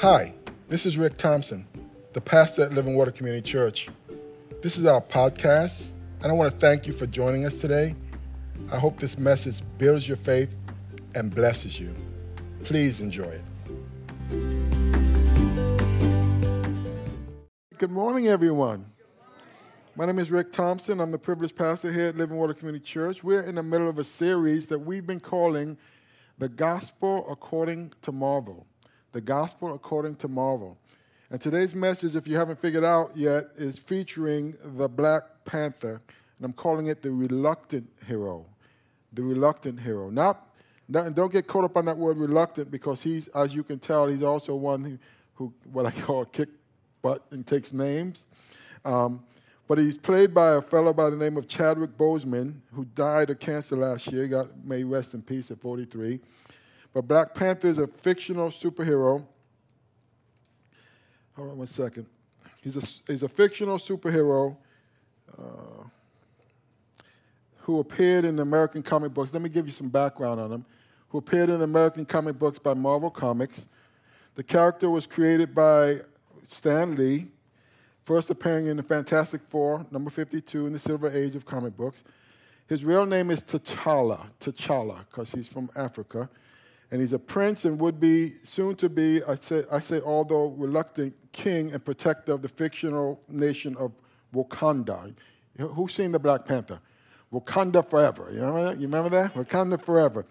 Hi, this is Rick Thompson, the pastor at Living Water Community Church. This is our podcast, and I want to thank you for joining us today. I hope this message builds your faith and blesses you. Please enjoy it. Good morning, everyone. My name is Rick Thompson. I'm the privileged pastor here at Living Water Community Church. We're in the middle of a series that we've been calling The Gospel According to Marvel. The Gospel According to Marvel. And today's message, if you haven't figured out yet, is featuring the Black Panther, and I'm calling it the reluctant hero. The reluctant hero. Not, not don't get caught up on that word reluctant because he's, as you can tell, he's also one who, who what I call kick butt and takes names. Um, but he's played by a fellow by the name of Chadwick Boseman, who died of cancer last year. He got may rest in peace at 43. But Black Panther is a fictional superhero. Hold on one second. He's a, he's a fictional superhero uh, who appeared in American comic books. Let me give you some background on him. Who appeared in American comic books by Marvel Comics. The character was created by Stan Lee first appearing in the Fantastic Four, number 52 in the Silver Age of comic books. His real name is T'Challa, T'Challa, because he's from Africa. And he's a prince and would be soon to be, I say, I say, although reluctant, king and protector of the fictional nation of Wakanda. Who's seen the Black Panther? Wakanda forever. You remember that? You remember that? Wakanda forever.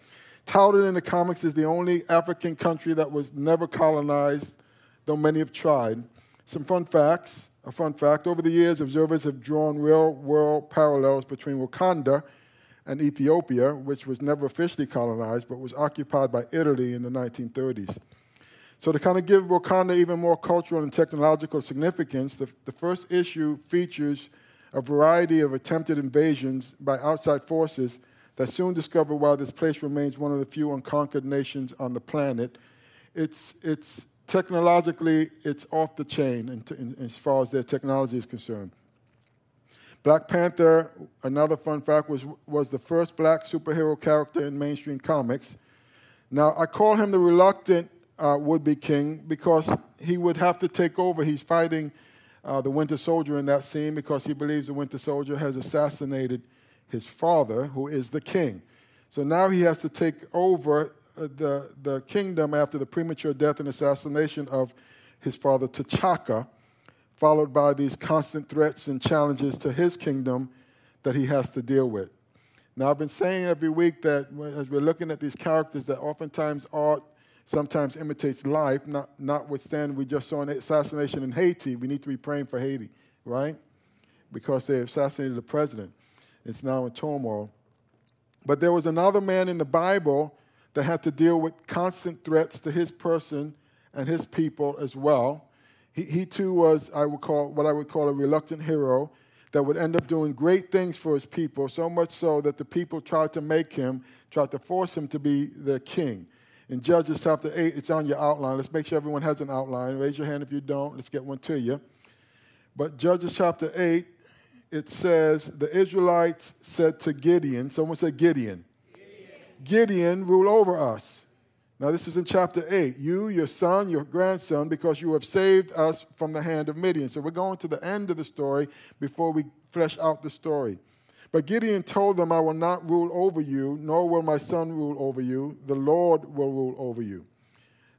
Touted in the comics as the only African country that was never colonized, though many have tried. Some fun facts. A fun fact over the years, observers have drawn real world parallels between Wakanda and Ethiopia, which was never officially colonized but was occupied by Italy in the 1930s. So, to kind of give Wakanda even more cultural and technological significance, the, the first issue features a variety of attempted invasions by outside forces that soon discover why this place remains one of the few unconquered nations on the planet. It's, it's technologically, it's off the chain in, in, as far as their technology is concerned. Black Panther, another fun fact, was, was the first black superhero character in mainstream comics. Now, I call him the reluctant uh, would be king because he would have to take over. He's fighting uh, the Winter Soldier in that scene because he believes the Winter Soldier has assassinated his father, who is the king. So now he has to take over uh, the, the kingdom after the premature death and assassination of his father T'Chaka, followed by these constant threats and challenges to his kingdom that he has to deal with. Now, I've been saying every week that as we're looking at these characters, that oftentimes art sometimes imitates life, not, notwithstanding we just saw an assassination in Haiti. We need to be praying for Haiti, right? Because they assassinated the president. It's now in turmoil. But there was another man in the Bible that had to deal with constant threats to his person and his people as well. He, he too was, I would call, what I would call a reluctant hero that would end up doing great things for his people, so much so that the people tried to make him, tried to force him to be their king. In Judges chapter 8, it's on your outline. Let's make sure everyone has an outline. Raise your hand if you don't. Let's get one to you. But Judges chapter 8, it says, The Israelites said to Gideon, someone said Gideon. Gideon rule over us. Now, this is in chapter 8. You, your son, your grandson, because you have saved us from the hand of Midian. So we're going to the end of the story before we flesh out the story. But Gideon told them, I will not rule over you, nor will my son rule over you. The Lord will rule over you.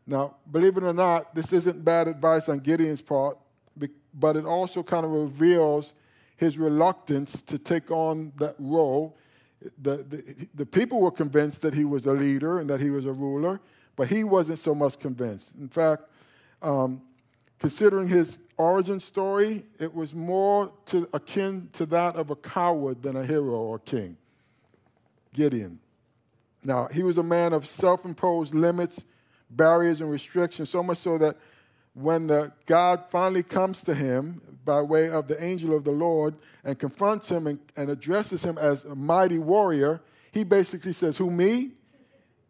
Now, believe it or not, this isn't bad advice on Gideon's part, but it also kind of reveals his reluctance to take on that role the, the, the people were convinced that he was a leader and that he was a ruler, but he wasn't so much convinced. In fact, um, considering his origin story, it was more to, akin to that of a coward than a hero or king. Gideon. Now, he was a man of self imposed limits, barriers, and restrictions, so much so that when the God finally comes to him by way of the angel of the Lord and confronts him and, and addresses him as a mighty warrior, he basically says, Who, me?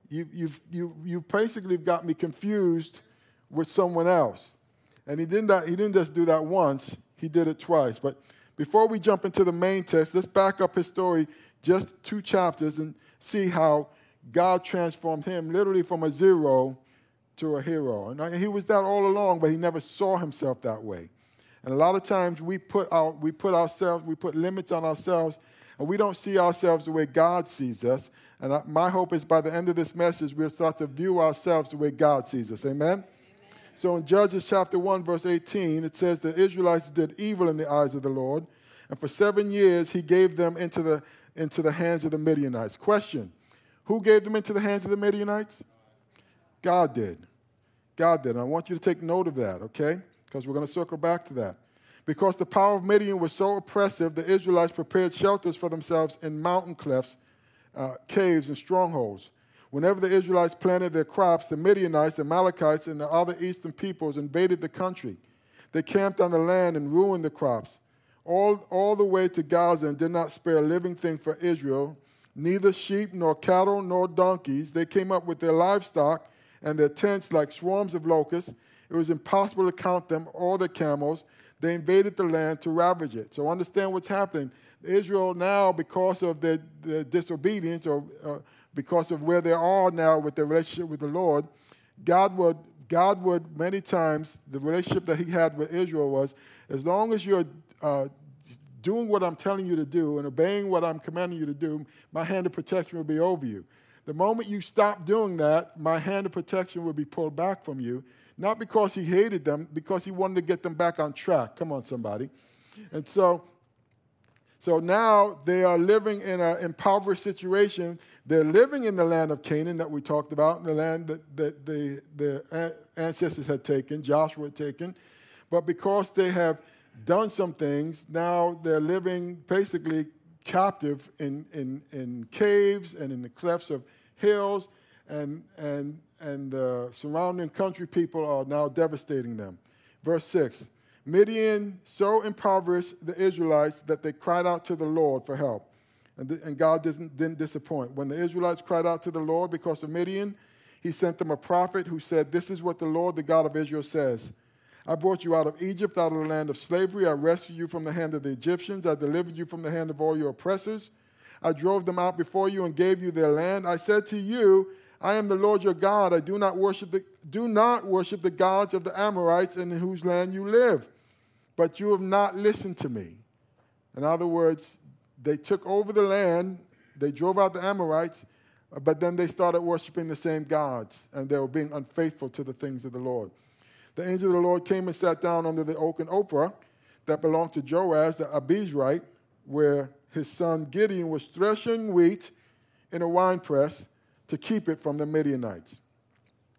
You, you've, you, you basically got me confused with someone else. And he didn't, he didn't just do that once, he did it twice. But before we jump into the main text, let's back up his story just two chapters and see how God transformed him literally from a zero to a hero. And he was that all along, but he never saw himself that way. And a lot of times we put, our, we put ourselves, we put limits on ourselves, and we don't see ourselves the way God sees us. And I, my hope is by the end of this message, we'll start to view ourselves the way God sees us. Amen? Amen? So in Judges chapter 1, verse 18, it says the Israelites did evil in the eyes of the Lord, and for seven years he gave them into the, into the hands of the Midianites. Question Who gave them into the hands of the Midianites? God did. God did. And I want you to take note of that, okay? Because we're going to circle back to that. Because the power of Midian was so oppressive, the Israelites prepared shelters for themselves in mountain clefts, uh, caves, and strongholds. Whenever the Israelites planted their crops, the Midianites, the Amalekites, and the other eastern peoples invaded the country. They camped on the land and ruined the crops. All, all the way to Gaza and did not spare a living thing for Israel, neither sheep nor cattle nor donkeys. They came up with their livestock and their tents like swarms of locusts. It was impossible to count them or the camels. They invaded the land to ravage it. So understand what's happening. Israel now, because of their, their disobedience or uh, because of where they are now with their relationship with the Lord, God would, God would many times, the relationship that he had with Israel was, as long as you're uh, doing what I'm telling you to do and obeying what I'm commanding you to do, my hand of protection will be over you. The moment you stop doing that, my hand of protection will be pulled back from you. Not because he hated them, because he wanted to get them back on track. Come on, somebody. And so, so now they are living in an impoverished situation. They're living in the land of Canaan that we talked about, the land that, that the, the ancestors had taken, Joshua had taken. But because they have done some things, now they're living basically captive in, in, in caves and in the clefts of hills, and, and, and the surrounding country people are now devastating them. Verse 6 Midian so impoverished the Israelites that they cried out to the Lord for help. And, th- and God didn't, didn't disappoint. When the Israelites cried out to the Lord because of Midian, he sent them a prophet who said, This is what the Lord, the God of Israel, says. I brought you out of Egypt, out of the land of slavery. I rescued you from the hand of the Egyptians. I delivered you from the hand of all your oppressors. I drove them out before you and gave you their land. I said to you, I am the Lord your God. I do not worship the, do not worship the gods of the Amorites in whose land you live. But you have not listened to me. In other words, they took over the land, they drove out the Amorites, but then they started worshiping the same gods, and they were being unfaithful to the things of the Lord. The angel of the Lord came and sat down under the oak and Ophrah that belonged to Joash the Abiezrite, where his son Gideon was threshing wheat in a winepress to keep it from the Midianites.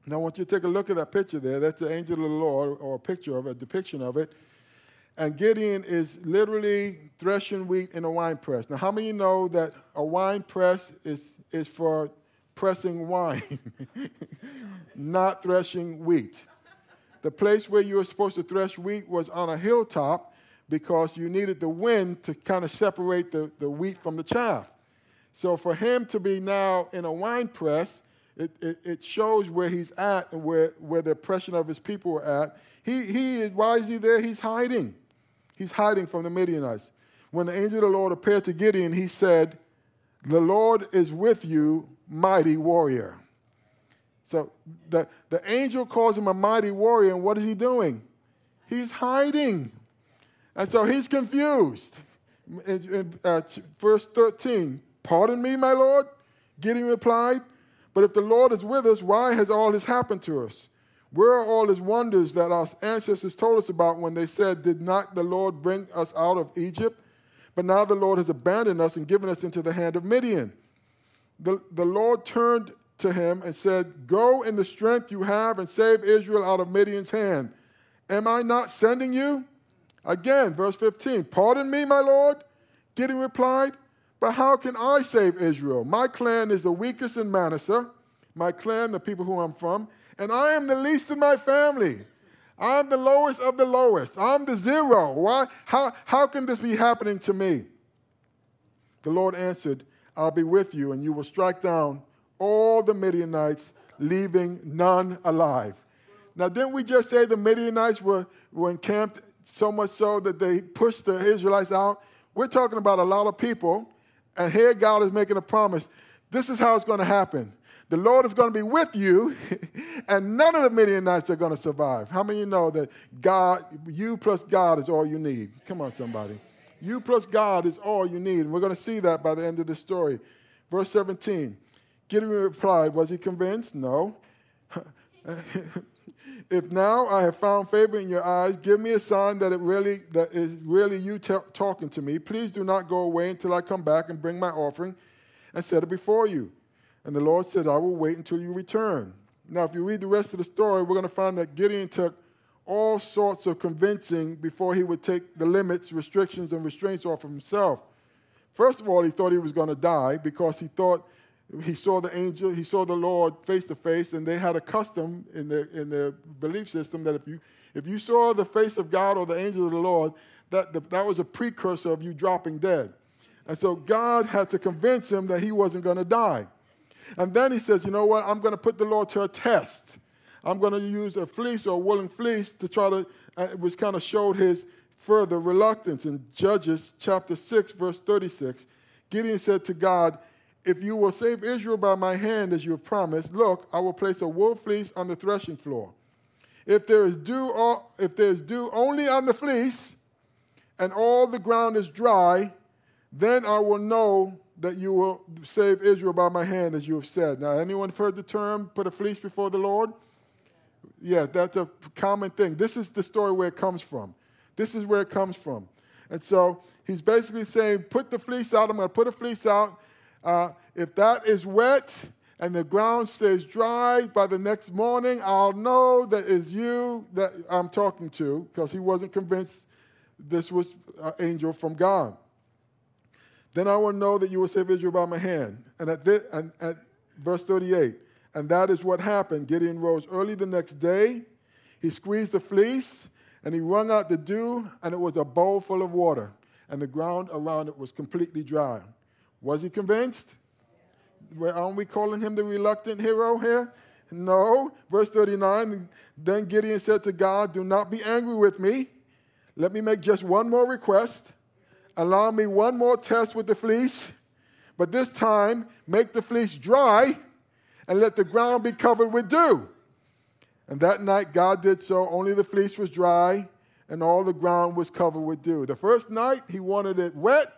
Now, I want you to take a look at that picture there. That's the angel of the Lord, or a picture of it, a depiction of it. And Gideon is literally threshing wheat in a wine press. Now, how many know that a wine press is, is for pressing wine, not threshing wheat? The place where you were supposed to thresh wheat was on a hilltop because you needed the wind to kind of separate the, the wheat from the chaff. So for him to be now in a wine press, it, it, it, shows where he's at and where, where the oppression of his people are at. He, he, why is he there? He's hiding. He's hiding from the Midianites. When the angel of the Lord appeared to Gideon, he said, The Lord is with you, mighty warrior. So the, the angel calls him a mighty warrior, and what is he doing? He's hiding. And so he's confused. In, in uh, verse 13, Pardon me, my Lord? Gideon replied, But if the Lord is with us, why has all this happened to us? Where are all his wonders that our ancestors told us about when they said, Did not the Lord bring us out of Egypt? But now the Lord has abandoned us and given us into the hand of Midian. The, the Lord turned to him and said, Go in the strength you have and save Israel out of Midian's hand. Am I not sending you? Again, verse 15 Pardon me, my Lord? Gideon replied, But how can I save Israel? My clan is the weakest in Manasseh, my clan, the people who I'm from, and I am the least in my family. I'm the lowest of the lowest. I'm the zero. Why? How, how can this be happening to me? The Lord answered, I'll be with you, and you will strike down all the Midianites, leaving none alive. Now, didn't we just say the Midianites were, were encamped so much so that they pushed the Israelites out. We're talking about a lot of people, and here God is making a promise. This is how it's going to happen. The Lord is going to be with you, and none of the Midianites are going to survive. How many of you know that God, you plus God is all you need? Come on, somebody. You plus God is all you need. And we're going to see that by the end of the story. Verse 17 Gideon replied, Was he convinced? No. if now I have found favor in your eyes, give me a sign that it really that is really you t- talking to me. Please do not go away until I come back and bring my offering and set it before you. And the Lord said, I will wait until you return. Now, if you read the rest of the story, we're going to find that Gideon took all sorts of convincing before he would take the limits, restrictions, and restraints off of himself. First of all, he thought he was going to die because he thought he saw the angel, he saw the Lord face to face, and they had a custom in their, in their belief system that if you, if you saw the face of God or the angel of the Lord, that, the, that was a precursor of you dropping dead. And so God had to convince him that he wasn't going to die. And then he says, You know what? I'm going to put the Lord to a test. I'm going to use a fleece or a woolen fleece to try to, uh, which kind of showed his further reluctance. In Judges chapter 6, verse 36, Gideon said to God, If you will save Israel by my hand as you have promised, look, I will place a wool fleece on the threshing floor. If there is dew, if there is dew only on the fleece, and all the ground is dry, then I will know that you will save Israel by my hand, as you have said. Now, anyone heard the term put a fleece before the Lord? Yeah, that's a common thing. This is the story where it comes from. This is where it comes from. And so he's basically saying, put the fleece out. I'm going to put a fleece out. Uh, if that is wet and the ground stays dry by the next morning, I'll know that it's you that I'm talking to because he wasn't convinced this was an angel from God. Then I will know that you will save Israel by my hand. And at, this, and at verse 38, and that is what happened. Gideon rose early the next day. He squeezed the fleece and he wrung out the dew, and it was a bowl full of water, and the ground around it was completely dry. Was he convinced? Aren't we calling him the reluctant hero here? No. Verse 39 Then Gideon said to God, Do not be angry with me. Let me make just one more request. Allow me one more test with the fleece, but this time make the fleece dry and let the ground be covered with dew. And that night God did so. Only the fleece was dry and all the ground was covered with dew. The first night he wanted it wet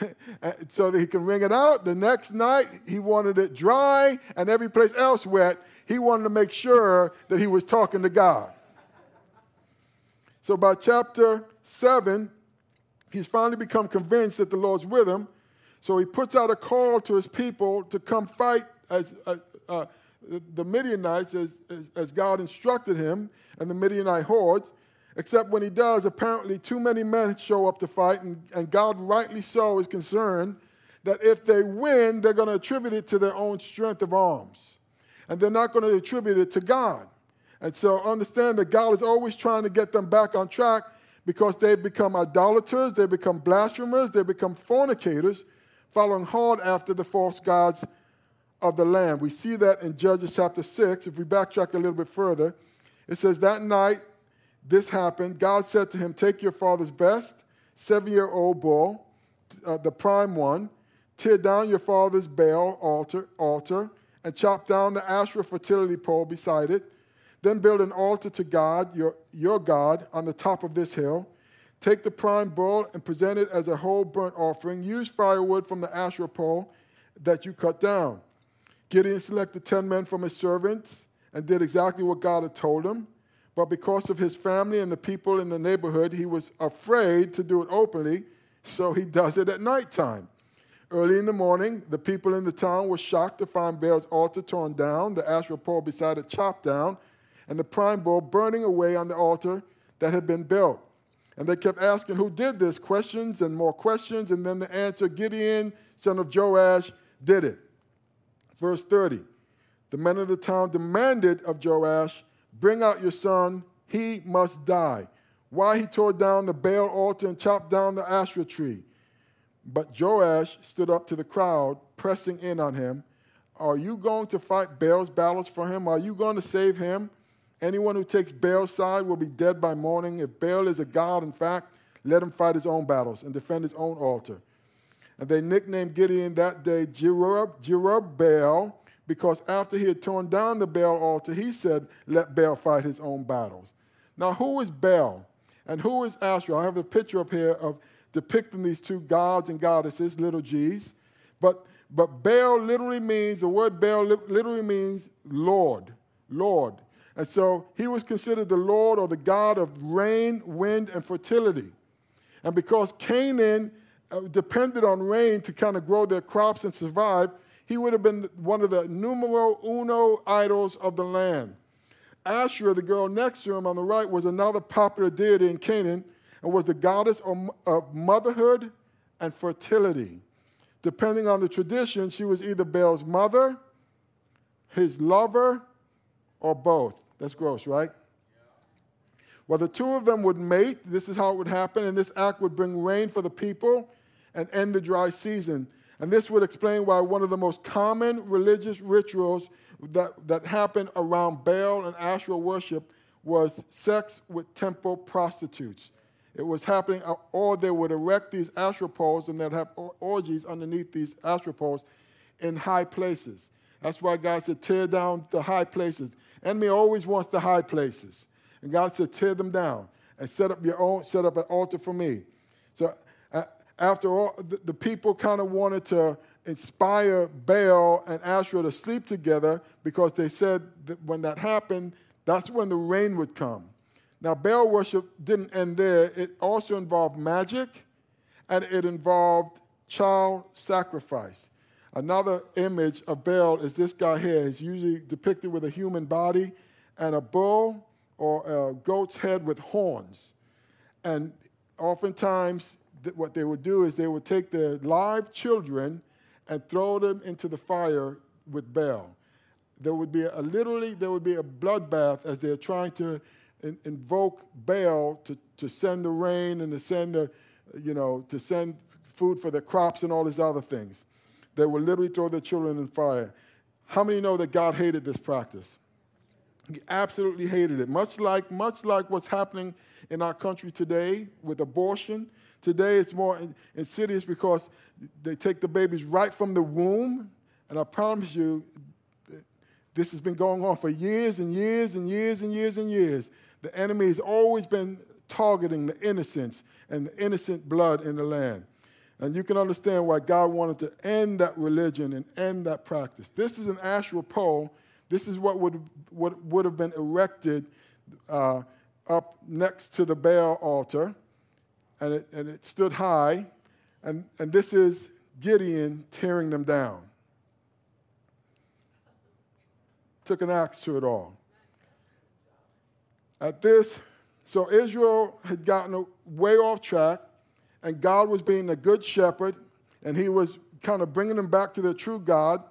so that he can wring it out. The next night he wanted it dry and every place else wet. He wanted to make sure that he was talking to God. So by chapter 7, he's finally become convinced that the Lord's with him. So he puts out a call to his people to come fight as, uh, uh, the Midianites as, as, as, God instructed him and the Midianite hordes. Except when he does, apparently too many men show up to fight, and, and God, rightly so, is concerned that if they win, they're going to attribute it to their own strength of arms. And they're not going to attribute it to God. And so understand that God is always trying to get them back on track because they become idolaters, they become blasphemers, they become fornicators, following hard after the false gods of the land. We see that in Judges chapter 6. If we backtrack a little bit further, it says, That night this happened. God said to him, Take your father's best, seven year old bull, uh, the prime one, tear down your father's Baal altar, altar, and chop down the Asherah fertility pole beside it then build an altar to God, your, your God, on the top of this hill. Take the prime bull and present it as a whole burnt offering. Use firewood from the Asherah pole that you cut down. Gideon selected 10 men from his servants and did exactly what God had told him. But because of his family and the people in the neighborhood, he was afraid to do it openly, so he does it at nighttime. Early in the morning, the people in the town were shocked to find Baal's altar torn down, the Asherah pole beside it chopped down, and the prime bull burning away on the altar that had been built. And they kept asking, Who did this? Questions and more questions. And then the answer Gideon, son of Joash, did it. Verse 30 The men of the town demanded of Joash, Bring out your son, he must die. Why he tore down the Baal altar and chopped down the Asherah tree. But Joash stood up to the crowd, pressing in on him. Are you going to fight Baal's battles for him? Are you going to save him? Anyone who takes Baal's side will be dead by morning. If Baal is a god, in fact, let him fight his own battles and defend his own altar. And they nicknamed Gideon that day Jerub, Jerub Baal, because after he had torn down the Baal altar, he said, Let Baal fight his own battles. Now, who is Baal and who is Asherah? I have a picture up here of depicting these two gods and goddesses, little g's. But, but Baal literally means, the word Baal literally means Lord, Lord. And so he was considered the Lord or the God of rain, wind, and fertility. And because Canaan uh, depended on rain to kind of grow their crops and survive, he would have been one of the numero uno idols of the land. Asherah, the girl next to him on the right, was another popular deity in Canaan and was the goddess of motherhood and fertility. Depending on the tradition, she was either Baal's mother, his lover, or both. That's gross, right? Well, the two of them would mate. This is how it would happen, and this act would bring rain for the people and end the dry season. And this would explain why one of the most common religious rituals that, that happened around Baal and Asherah worship was sex with temple prostitutes. It was happening, uh, or they would erect these Asherah poles and they'd have orgies underneath these Asherah poles in high places. That's why God said, tear down the high places. Enemy always wants the high places. And God said, tear them down and set up your own, set up an altar for me. So after all, the, people kind of wanted to inspire Baal and Asherah to sleep together because they said that when that happened, that's when the rain would come. Now, Baal worship didn't end there. It also involved magic and it involved child sacrifice. Another image of Baal is this guy here. He's usually depicted with a human body and a bull or a goat's head with horns. And oftentimes, what they would do is they would take their live children and throw them into the fire with Baal. There would be a literally there would be a bloodbath as they're trying to in, invoke Baal to, to send the rain and to send the you know to send food for the crops and all these other things. They would literally throw their children in fire. How many know that God hated this practice? He absolutely hated it. Much like much like what's happening in our country today with abortion. Today it's more insidious because they take the babies right from the womb, and I promise you, this has been going on for years and years and years and years and years. The enemy has always been targeting the innocents and the innocent blood in the land. And you can understand why God wanted to end that religion and end that practice. This is an Asherah pole. This is what would, what would have been erected uh, up next to the Baal altar and it, and it stood high. And, and this is Gideon tearing them down. Took an axe to it all. At this, so Israel had gotten way off track, and God was being a good shepherd, and he was kind of bringing them back to the true God.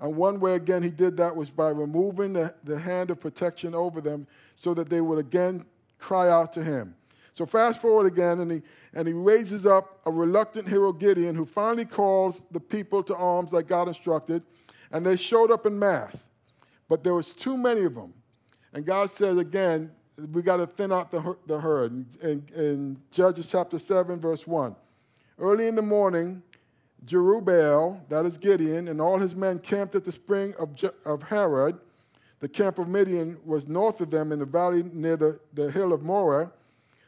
And one way, again, he did that was by removing the, the hand of protection over them so that they would again cry out to him. So fast forward again, and he, and he raises up a reluctant hero, Gideon, who finally calls the people to arms like God instructed, and they showed up in mass. But there was too many of them. And God says again, we got to thin out the, the herd. In, in Judges chapter 7, verse 1. Early in the morning, Jerubbaal, that is Gideon, and all his men camped at the spring of, Je- of Harod. The camp of Midian was north of them in the valley near the, the hill of Moreh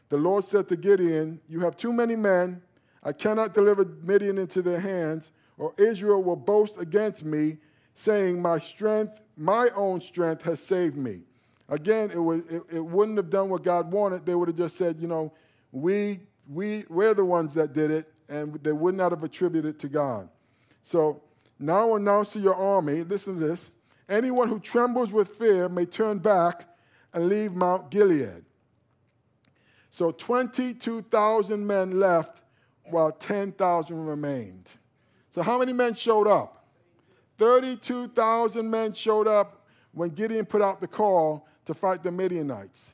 the Lord said to Gideon, You have too many men. I cannot deliver Midian into their hands, or Israel will boast against me, saying, My strength, my own strength, has saved me. Again, it, would, it, it wouldn't have done what God wanted. They would have just said, You know, we, we, we're the ones that did it, and they would not have attributed it to God. So now announce to your army, listen to this anyone who trembles with fear may turn back and leave Mount Gilead. So 22,000 men left while 10,000 remained. So how many men showed up? 32,000 men showed up when Gideon put out the call to fight the Midianites.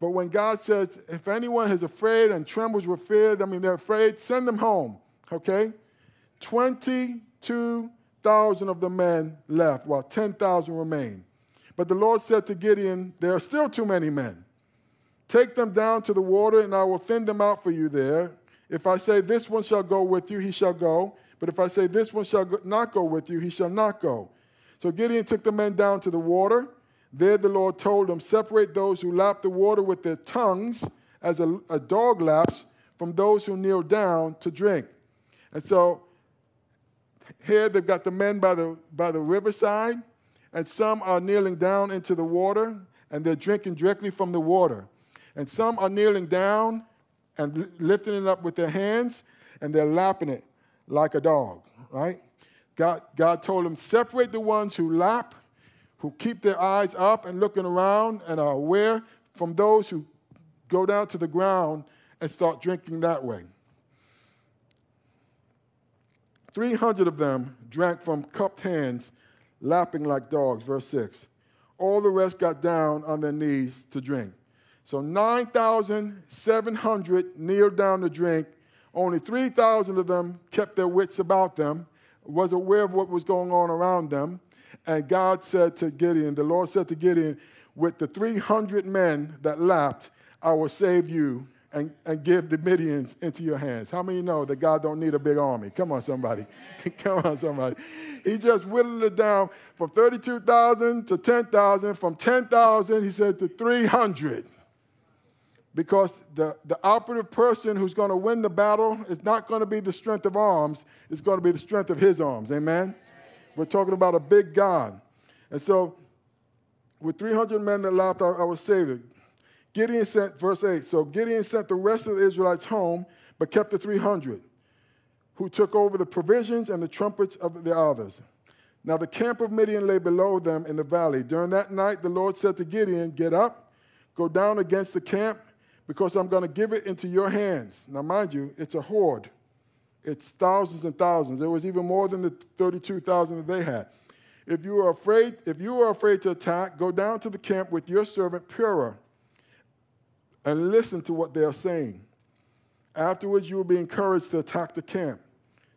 But when God says, if anyone is afraid and trembles with fear, I mean, they're afraid, send them home, okay? 22,000 of the men left while 10,000 remained. But the Lord said to Gideon, there are still too many men. Take them down to the water, and I will thin them out for you there. If I say, This one shall go with you, he shall go. But if I say, This one shall not go with you, he shall not go. So Gideon took the men down to the water. There the Lord told him, Separate those who lap the water with their tongues, as a, a dog laps, from those who kneel down to drink. And so here they've got the men by the, by the riverside, and some are kneeling down into the water, and they're drinking directly from the water. And some are kneeling down and lifting it up with their hands, and they're lapping it like a dog, right? God, God told them, separate the ones who lap, who keep their eyes up and looking around and are aware from those who go down to the ground and start drinking that way. 300 of them drank from cupped hands, lapping like dogs. Verse 6. All the rest got down on their knees to drink. So 9,700 kneeled down to drink. Only 3,000 of them kept their wits about them, was aware of what was going on around them. And God said to Gideon, the Lord said to Gideon, with the 300 men that lapped, I will save you and, and give the Midians into your hands. How many know that God don't need a big army? Come on, somebody. Come on, somebody. He just whittled it down from 32,000 to 10,000. From 10,000, he said, to 300. Because the, the operative person who's going to win the battle is not going to be the strength of arms, it's going to be the strength of his arms. Amen? We're talking about a big God. And so, with 300 men that lapped, I, I was saved. Gideon sent, verse 8, so Gideon sent the rest of the Israelites home, but kept the 300, who took over the provisions and the trumpets of the others. Now the camp of Midian lay below them in the valley. During that night, the Lord said to Gideon, Get up, go down against the camp, because I'm going to give it into your hands. Now, mind you, it's a horde. It's thousands and thousands. There was even more than the 32,000 that they had. If you are afraid, if you are afraid to attack, go down to the camp with your servant Purah and listen to what they are saying. Afterwards, you will be encouraged to attack the camp.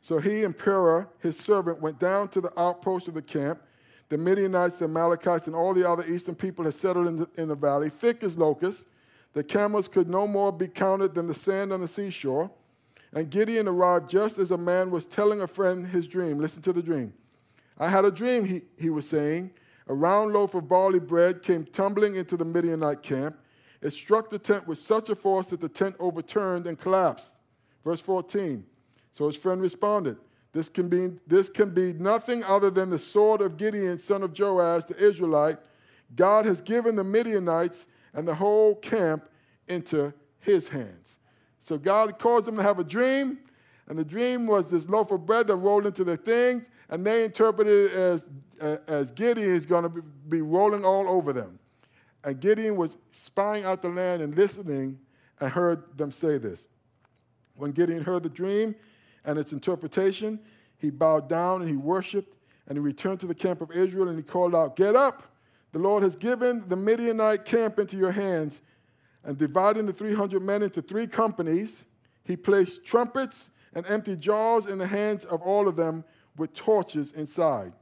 So he and Purah, his servant, went down to the outpost of the camp. The Midianites, the Amalekites, and all the other eastern people had settled in the, in the valley, thick as locusts. The camels could no more be counted than the sand on the seashore. And Gideon arrived just as a man was telling a friend his dream. Listen to the dream. I had a dream, he, he was saying. A round loaf of barley bread came tumbling into the Midianite camp. It struck the tent with such a force that the tent overturned and collapsed. Verse 14. So his friend responded, this can, be, this can be nothing other than the sword of Gideon, son of Joash, the Israelite. God has given the Midianites and the whole camp into his hands. So God caused them to have a dream, and the dream was this loaf of bread that rolled into the things, and they interpreted it as, uh, as Gideon is going to be rolling all over them. And Gideon was spying out the land and listening and heard them say this. When Gideon heard the dream and its interpretation, he bowed down and he worshiped and he returned to the camp of Israel and he called out, Get up! The Lord has given the Midianite camp into your hands. And dividing the 300 men into three companies, he placed trumpets and empty jars in the hands of all of them with torches inside.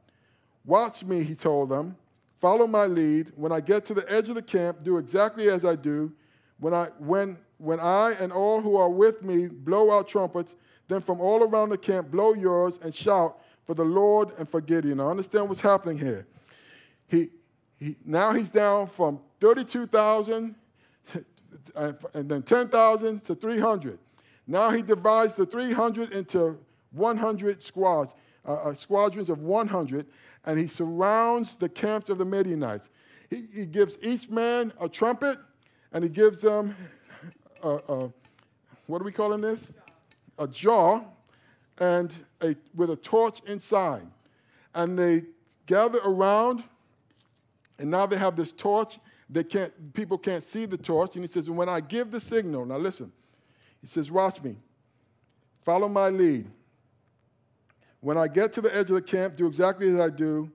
Watch me, he told them. Follow my lead. When I get to the edge of the camp, do exactly as I do. When I, when, when I and all who are with me blow our trumpets, then from all around the camp blow yours and shout for the Lord and for Gideon. Now understand what's happening here. He, he, now he's down from 32,000 and then 10,000 to 300. Now he divides the 300 into 100 squads, uh, uh, squadrons of 100, and he surrounds the camps of the Midianites. He, he gives each man a trumpet, and he gives them, a, a, what are we calling this? A jar, and a, with a torch inside. And they gather around, and now they have this torch. They can't, people can't see the torch. And he says, when I give the signal, now listen, he says, watch me, follow my lead. When I get to the edge of the camp, do exactly as I do.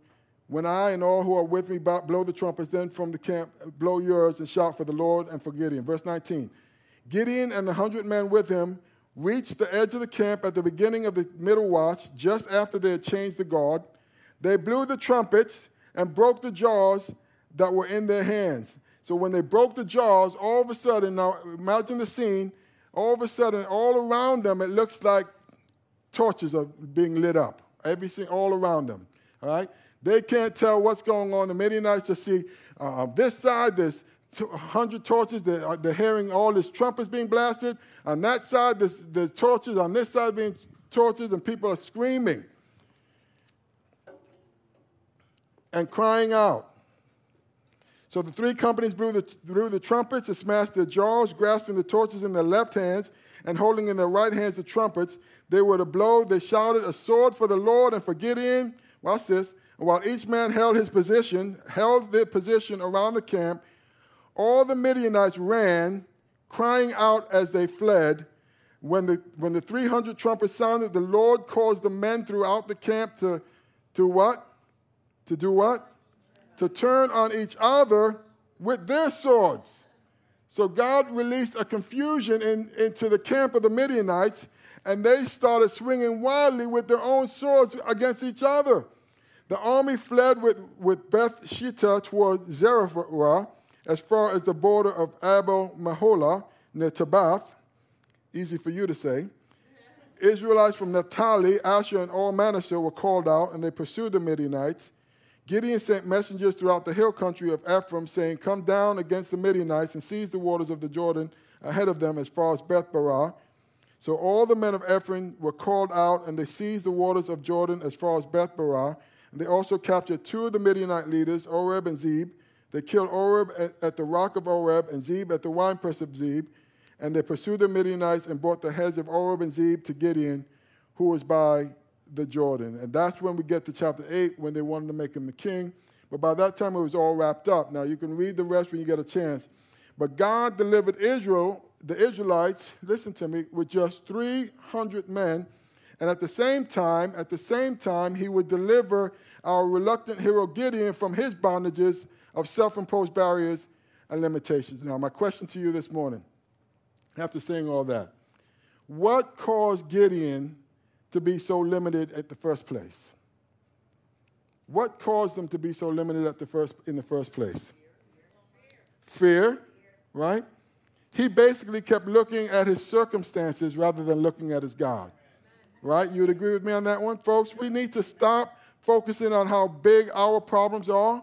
When I and all who are with me blow the trumpets, then from the camp blow yours and shout for the Lord and for Gideon. Verse 19. Gideon and the hundred men with him reached the edge of the camp at the beginning of the middle watch, just after they had changed the guard. They blew the trumpets and broke the jars that were in their hands. So when they broke the jars, all of a sudden, now imagine the scene, all of a sudden, all around them, it looks like torches are being lit up. Everything all around them. All right? They can't tell what's going on. The Midianites just see uh, this side, there's 100 torches. They're, uh, they're, hearing all this trumpets being blasted. On that side, there's, there's torches. On this side, being torches, and people are screaming and crying out. So the three companies blew the, the trumpets and smashed their jaws, grasping the torches in their left hands and holding in their right hands the trumpets. They were to blow. They shouted, A sword for the Lord and for Gideon. Watch this. And while each man held his position, held their position around the camp, all the Midianites ran, crying out as they fled. When the, when the 300 trumpets sounded, the Lord caused the men throughout the camp to, to what? To do what? To turn on each other with their swords. So God released a confusion in, into the camp of the Midianites, and they started swinging wildly with their own swords against each other. The army fled with, with Beth Shittah toward Zarephath as far as the border of Abel Meholah near Tabbath. Easy for you to say. Israelites from Naphtali, Asher, and all Manasseh were called out, and they pursued the Midianites. Gideon sent messengers throughout the hill country of Ephraim, saying, Come down against the Midianites and seize the waters of the Jordan ahead of them as far as Beth Barah. So all the men of Ephraim were called out, and they seized the waters of Jordan as far as Beth Barah. And they also captured two of the Midianite leaders, Oreb and Zeb. They killed Oreb at, at the rock of Oreb and Zeb at the winepress of Zeb. And they pursued the Midianites and brought the heads of Oreb and Zeb to Gideon, who was by the Jordan. And that's when we get to chapter 8, when they wanted to make him the king. But by that time, it was all wrapped up. Now, you can read the rest when you get a chance. But God delivered Israel, the Israelites, listen to me, with just 300 men. And at the same time, at the same time, he would deliver our reluctant hero Gideon from his bondages of self imposed barriers and limitations. Now, my question to you this morning, after saying all that, what caused Gideon to be so limited at the first place? What caused them to be so limited at the first, in the first place? Fear, right? He basically kept looking at his circumstances rather than looking at his God. Right? You would agree with me on that one, folks? We need to stop focusing on how big our problems are,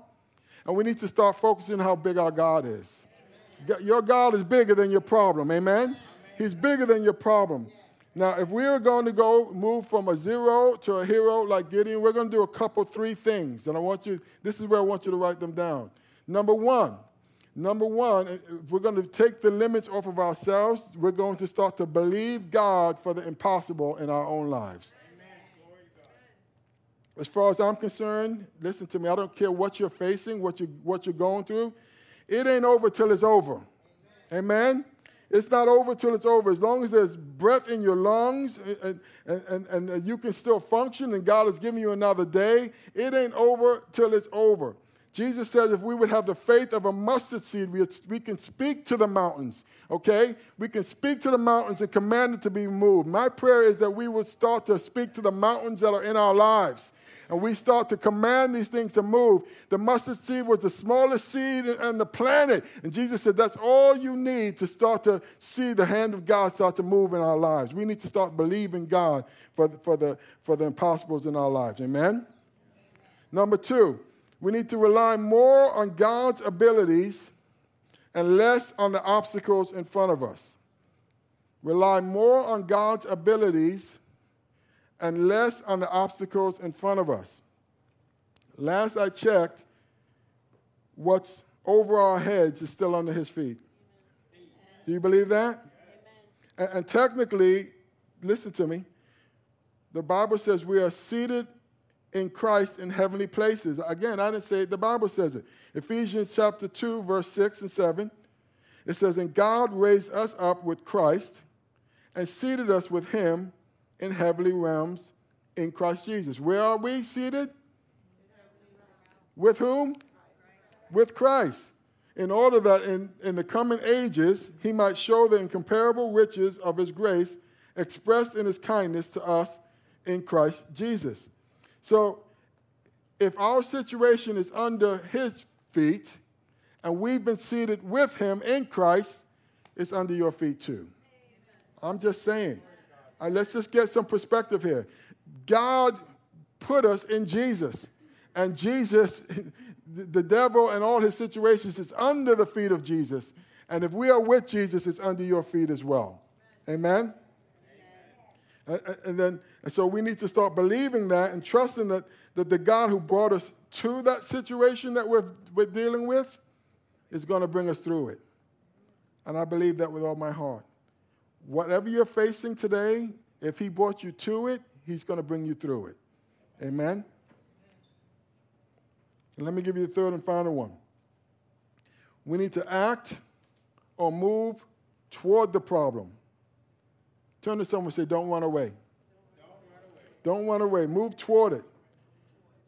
and we need to start focusing on how big our God is. Your God is bigger than your problem, amen? He's bigger than your problem. Now, if we are going to go move from a zero to a hero like Gideon, we're going to do a couple, three things. And I want you, this is where I want you to write them down. Number one, number one, eh, if we're going to take the limits off of ourselves, we're going to start to believe God for the impossible in our own lives. As far as I'm concerned, listen to me, I don't care what you're facing, what, you, what you're going through. It ain't over till it's over. Amen? Amen? It's not over till it's over. As long as there's breath in your lungs and, and, and, and you can still function and God has given you another day, it ain't over till it's over. Jesus said if we would have the faith of a mustard seed, we, we can speak to the mountains, okay? We can speak to the mountains and command it to be moved. My prayer is that we would start to speak to the mountains that are in our lives and we start to command these things to move. The mustard seed was the smallest seed on the planet. And Jesus said, That's all you need to start to see the hand of God start to move in our lives. We need to start believing God for, for, the, for the impossibles in our lives. Amen? Number two, we need to rely more on God's abilities and less on the obstacles in front of us. Rely more on God's abilities and less on the obstacles in front of us. Last I checked, what's over our heads is still under his feet. Do you believe that? And, and, technically, listen to me, the Bible says we are seated in Christ in heavenly places. Again, I didn't say it, the Bible says it. Ephesians chapter 2, verse 6 and 7. It says, And God raised us up with Christ and seated us with him in heavenly realms in Christ Jesus. Where are we seated? With whom? With Christ. In order that in, in the coming ages he might show the incomparable riches of his grace expressed in his kindness to us in Christ Jesus. So, if our situation is under his feet and we've been seated with him in Christ, it's under your feet too. I'm just saying. Right, let's just get some perspective here. God put us in Jesus. And Jesus, the devil and all his situations is under the feet of Jesus. And if we are with Jesus, it's under your feet as well. Amen? Amen. And, and then, and so we need to start believing that and trusting that, that the God who brought us to that situation that we're, we're dealing with is going to bring us through it. And I believe that with all my heart. Whatever you're facing today, if He brought you to it, He's going to bring you through it. Amen? And let me give you the third and final one. We need to act or move toward the problem. Turn to someone and say, Don't run away. Don't run away. Move toward it.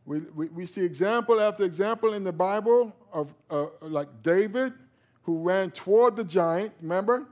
We, we, we see example after example in the Bible of uh, like David, who ran toward the giant. Remember?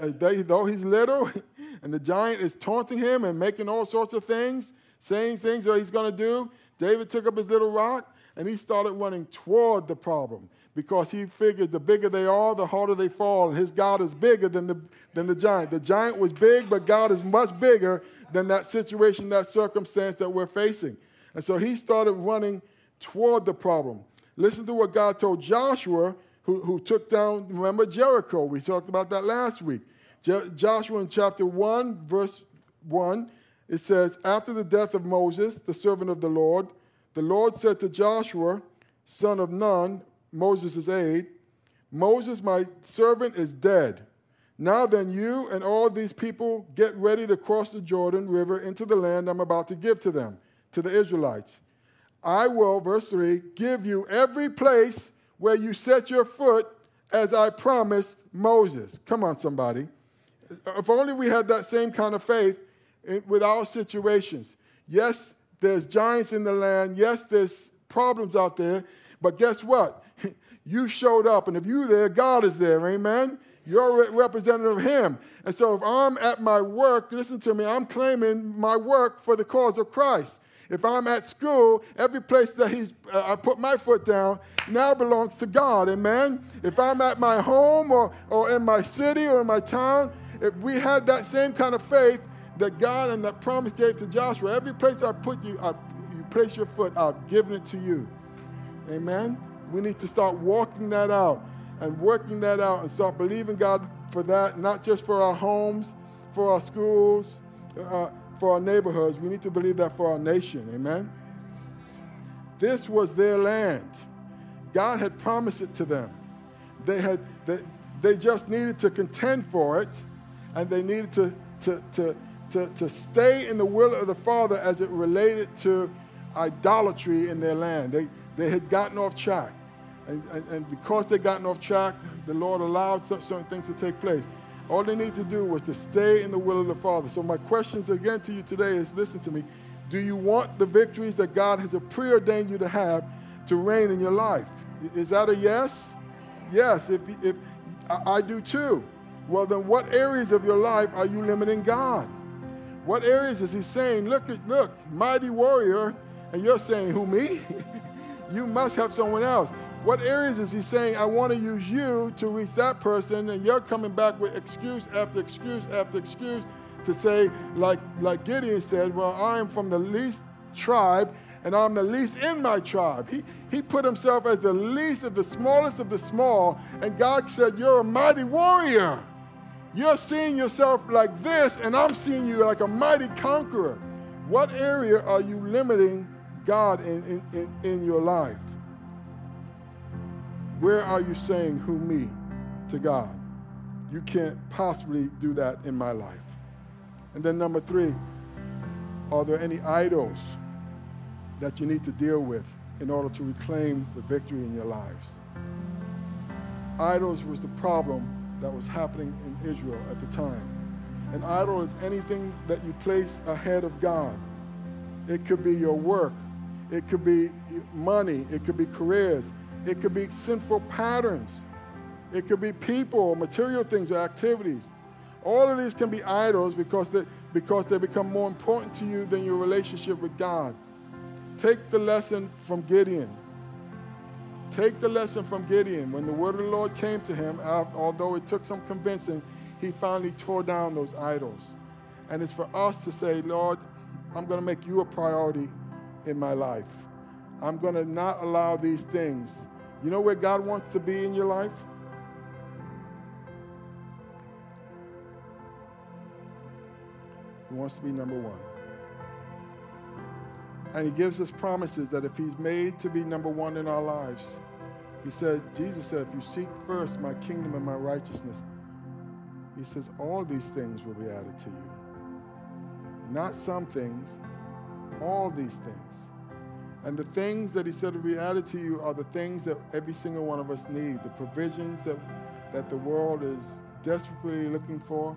Uh, though he's little, and the giant is taunting him and making all sorts of things, saying things that he's going to do. David took up his little rock and he started running toward the problem because he figured the bigger they are, the harder they fall. And his God is bigger than the, than the giant. The giant was big, but God is much bigger than that situation, that circumstance that we're facing. And so he started running toward the problem. Listen to what God told Joshua, who, who took down, remember, Jericho. We talked about that last week. Je- Joshua in chapter 1, verse 1, it says, After the death of Moses, the servant of the Lord, the Lord said to Joshua, son of Nun, Moses' aide, Moses, my servant, is dead. Now then, you and all these people get ready to cross the Jordan River into the land I'm about to give to them, to the Israelites. I will, verse 3, give you every place where you set your foot as I promised Moses. Come on, somebody. If only we had that same kind of faith with our situations. Yes, there's giants in the land. Yes, there's problems out there. But guess what? you showed up, and if you're there, God is there. Amen? You're a representative of Him. And so if I'm at my work, listen to me, I'm claiming my work for the cause of Christ. If I'm at school, every place that he's, uh, I put my foot down now belongs to God. Amen? If I'm at my home or, or in my city or in my town, if we had that same kind of faith, that God and that promise gave to Joshua. Every place I put you, I, you place your foot, I've given it to you. Amen. We need to start walking that out and working that out and start believing God for that, not just for our homes, for our schools, uh, for our neighborhoods. We need to believe that for our nation. Amen. This was their land. God had promised it to them. They had they, they just needed to contend for it, and they needed to to to to, to stay in the will of the Father as it related to idolatry in their land. They, they had gotten off track. And, and, and because they'd gotten off track, the Lord allowed certain things to take place. All they need to do was to stay in the will of the Father. So my questions again to you today is listen to me. Do you want the victories that God has preordained you to have to reign in your life? Is that a yes? Yes, if, if I, I do too. Well, then what areas of your life are you limiting God? What areas is he saying, look, look, mighty warrior, and you're saying, who, me? you must have someone else. What areas is he saying, I want to use you to reach that person, and you're coming back with excuse after excuse after excuse to say, like, like Gideon said, well, I am from the least tribe, and I'm the least in my tribe. He, he put himself as the least of the smallest of the small, and God said, You're a mighty warrior. You're seeing yourself like this, and I'm seeing you like a mighty conqueror. What area are you limiting God in, in, in, in your life? Where are you saying, Who me to God? You can't possibly do that in my life. And then, number three, are there any idols that you need to deal with in order to reclaim the victory in your lives? Idols was the problem that was happening in Israel at the time. An idol is anything that you place ahead of God. It could be your work, it could be money, it could be careers, it could be sinful patterns, it could be people material things or activities. All of these can be idols because they, because they become more important to you than your relationship with God. Take the lesson from Gideon. Take the lesson from Gideon. When the word of the Lord came to him, although it took some convincing, he finally tore down those idols. And it's for us to say, Lord, I'm going to make you a priority in my life. I'm going to not allow these things. You know where God wants to be in your life? He wants to be number one. And he gives us promises that if he's made to be number one in our lives, he said, Jesus said, if you seek first my kingdom and my righteousness, he says, all these things will be added to you. Not some things, all these things. And the things that he said will be added to you are the things that every single one of us need, the provisions that, that the world is desperately looking for.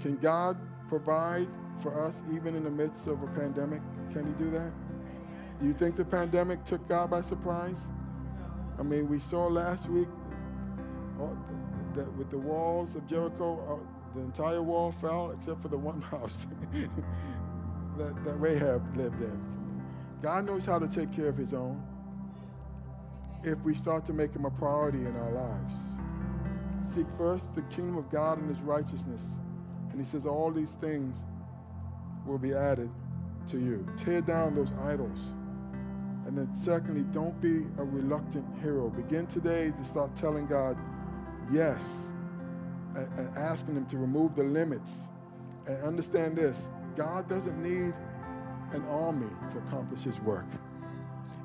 Can God provide for us even in the midst of a pandemic? Can he do that? Do you think the pandemic took God by surprise? I mean, we saw last week uh, that with the walls of Jericho, uh, the entire wall fell except for the one house that, that Rahab lived in. God knows how to take care of his own if we start to make him a priority in our lives. Seek first the kingdom of God and his righteousness. And he says, all these things will be added to you. Tear down those idols. And then, secondly, don't be a reluctant hero. Begin today to start telling God yes and, asking Him to remove the limits. And understand this God doesn't need an army to accomplish His work.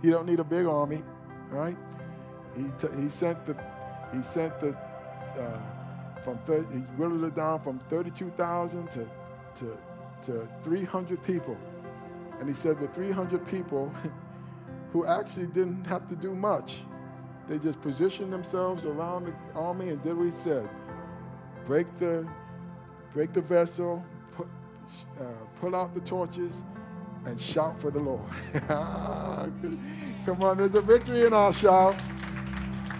He don't need a big army, right? He, t- he sent the he sent the uh, from 30, he whittled it down from 32,000 to, to to 300 people. And he said, with 300 people who actually didn't have to do much, they just positioned themselves around the army and did what he said. Break the, break the vessel, put, uh, pull out the torches, and shout for the Lord. Come on, there's a victory in our shout.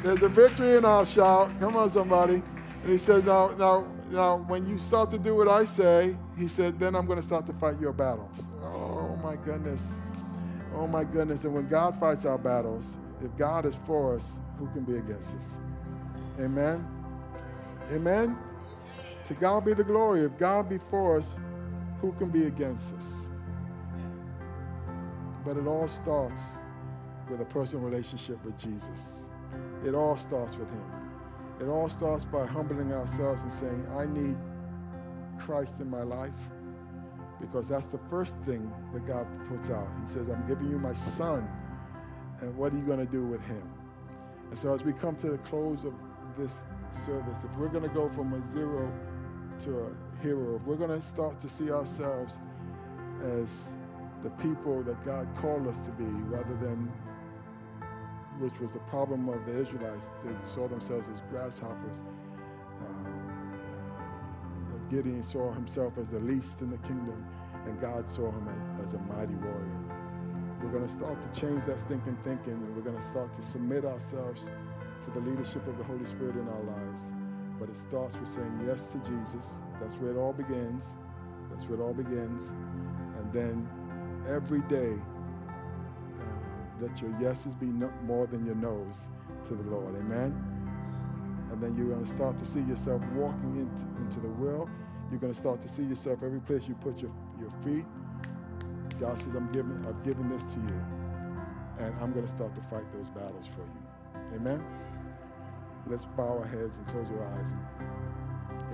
There's a victory in our shout. Come on, somebody. And he says, now, now, now, when you start to do what I say, he said, then I'm going to start to fight your battles. Oh, my goodness. Oh, my goodness. And when God fights our battles, if God is for us, who can be against us? Amen? Amen? To God be the glory. If God be for us, who can be against us? But it all starts with a personal relationship with Jesus. It all starts with Him. It all starts by humbling ourselves and saying, I need Christ in my life because that's the first thing that God puts out. He says, I'm giving you my son, and what are you going to do with him? And so as we come to the close of this service, if we're going to go from a zero to a hero, if we're going to start to see ourselves as the people that God called us to be rather than which was the problem of the Israelites. They saw themselves as grasshoppers. Uh, Gideon saw himself as the least in the kingdom, and God saw him as a mighty warrior. We're going to start to change that stinking thinking, and we're going to start to submit ourselves to the leadership of the Holy Spirit in our lives. But it starts with saying yes to Jesus. That's where it all begins. That's where it all begins. And then every day, uh, let your yeses be no, more than your no's to the Lord. Amen. And then you're going to start to see yourself walking into, into the will. You're going to start to see yourself every place you put your, your feet. God says, I'm giving, I've given this to you. And I'm going to start to fight those battles for you. Amen. Let's bow our heads and close our eyes.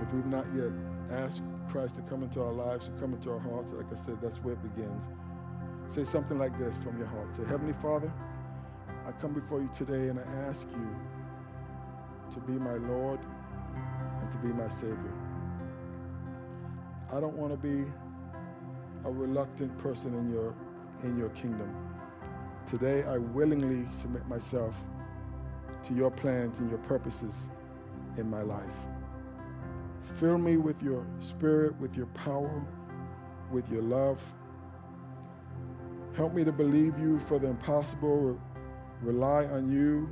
If we've not yet asked Christ to come into our lives, to come into our hearts, like I said, that's where it begins. Say something like this from your heart. Say, Heavenly Father, I come before you today and I ask you to be my Lord and to be my Savior. I don't want to be a reluctant person in your, in your kingdom. Today, I willingly submit myself to your plans and your purposes in my life. Fill me with your spirit, with your power, with your love Help me to believe you for the impossible, rely on you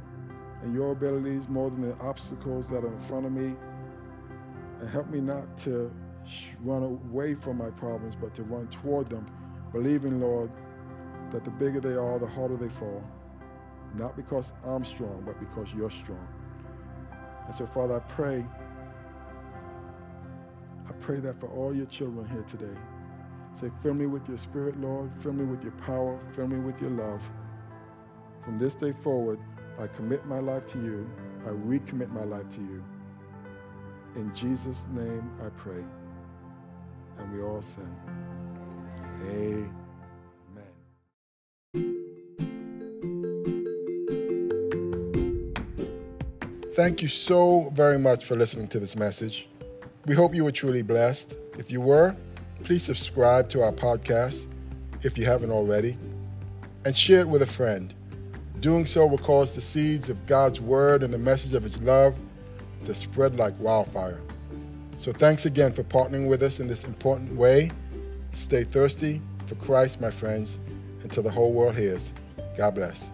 and your abilities more than the obstacles that are in front of me. And help me not to run away from my problems, but to run toward them, believing, Lord, that the bigger they are, the harder they fall. Not because I'm strong, but because you're strong. And so, Father, I pray, I pray that for all your children here today, Say, fill me with your spirit, Lord. Fill me with your power. Fill me with your love. From this day forward, I commit my life to you. I recommit my life to you. In Jesus' name I pray. And we all said, Amen. Thank you so very much for listening to this message. We hope you were truly blessed. If you were, please subscribe to our podcast if you haven't already and share it with a friend. Doing so will cause the seeds of God's word and the message of his love to spread like wildfire. So thanks again for partnering with us in this important way. Stay thirsty for Christ, my friends, until the whole world hears. God bless.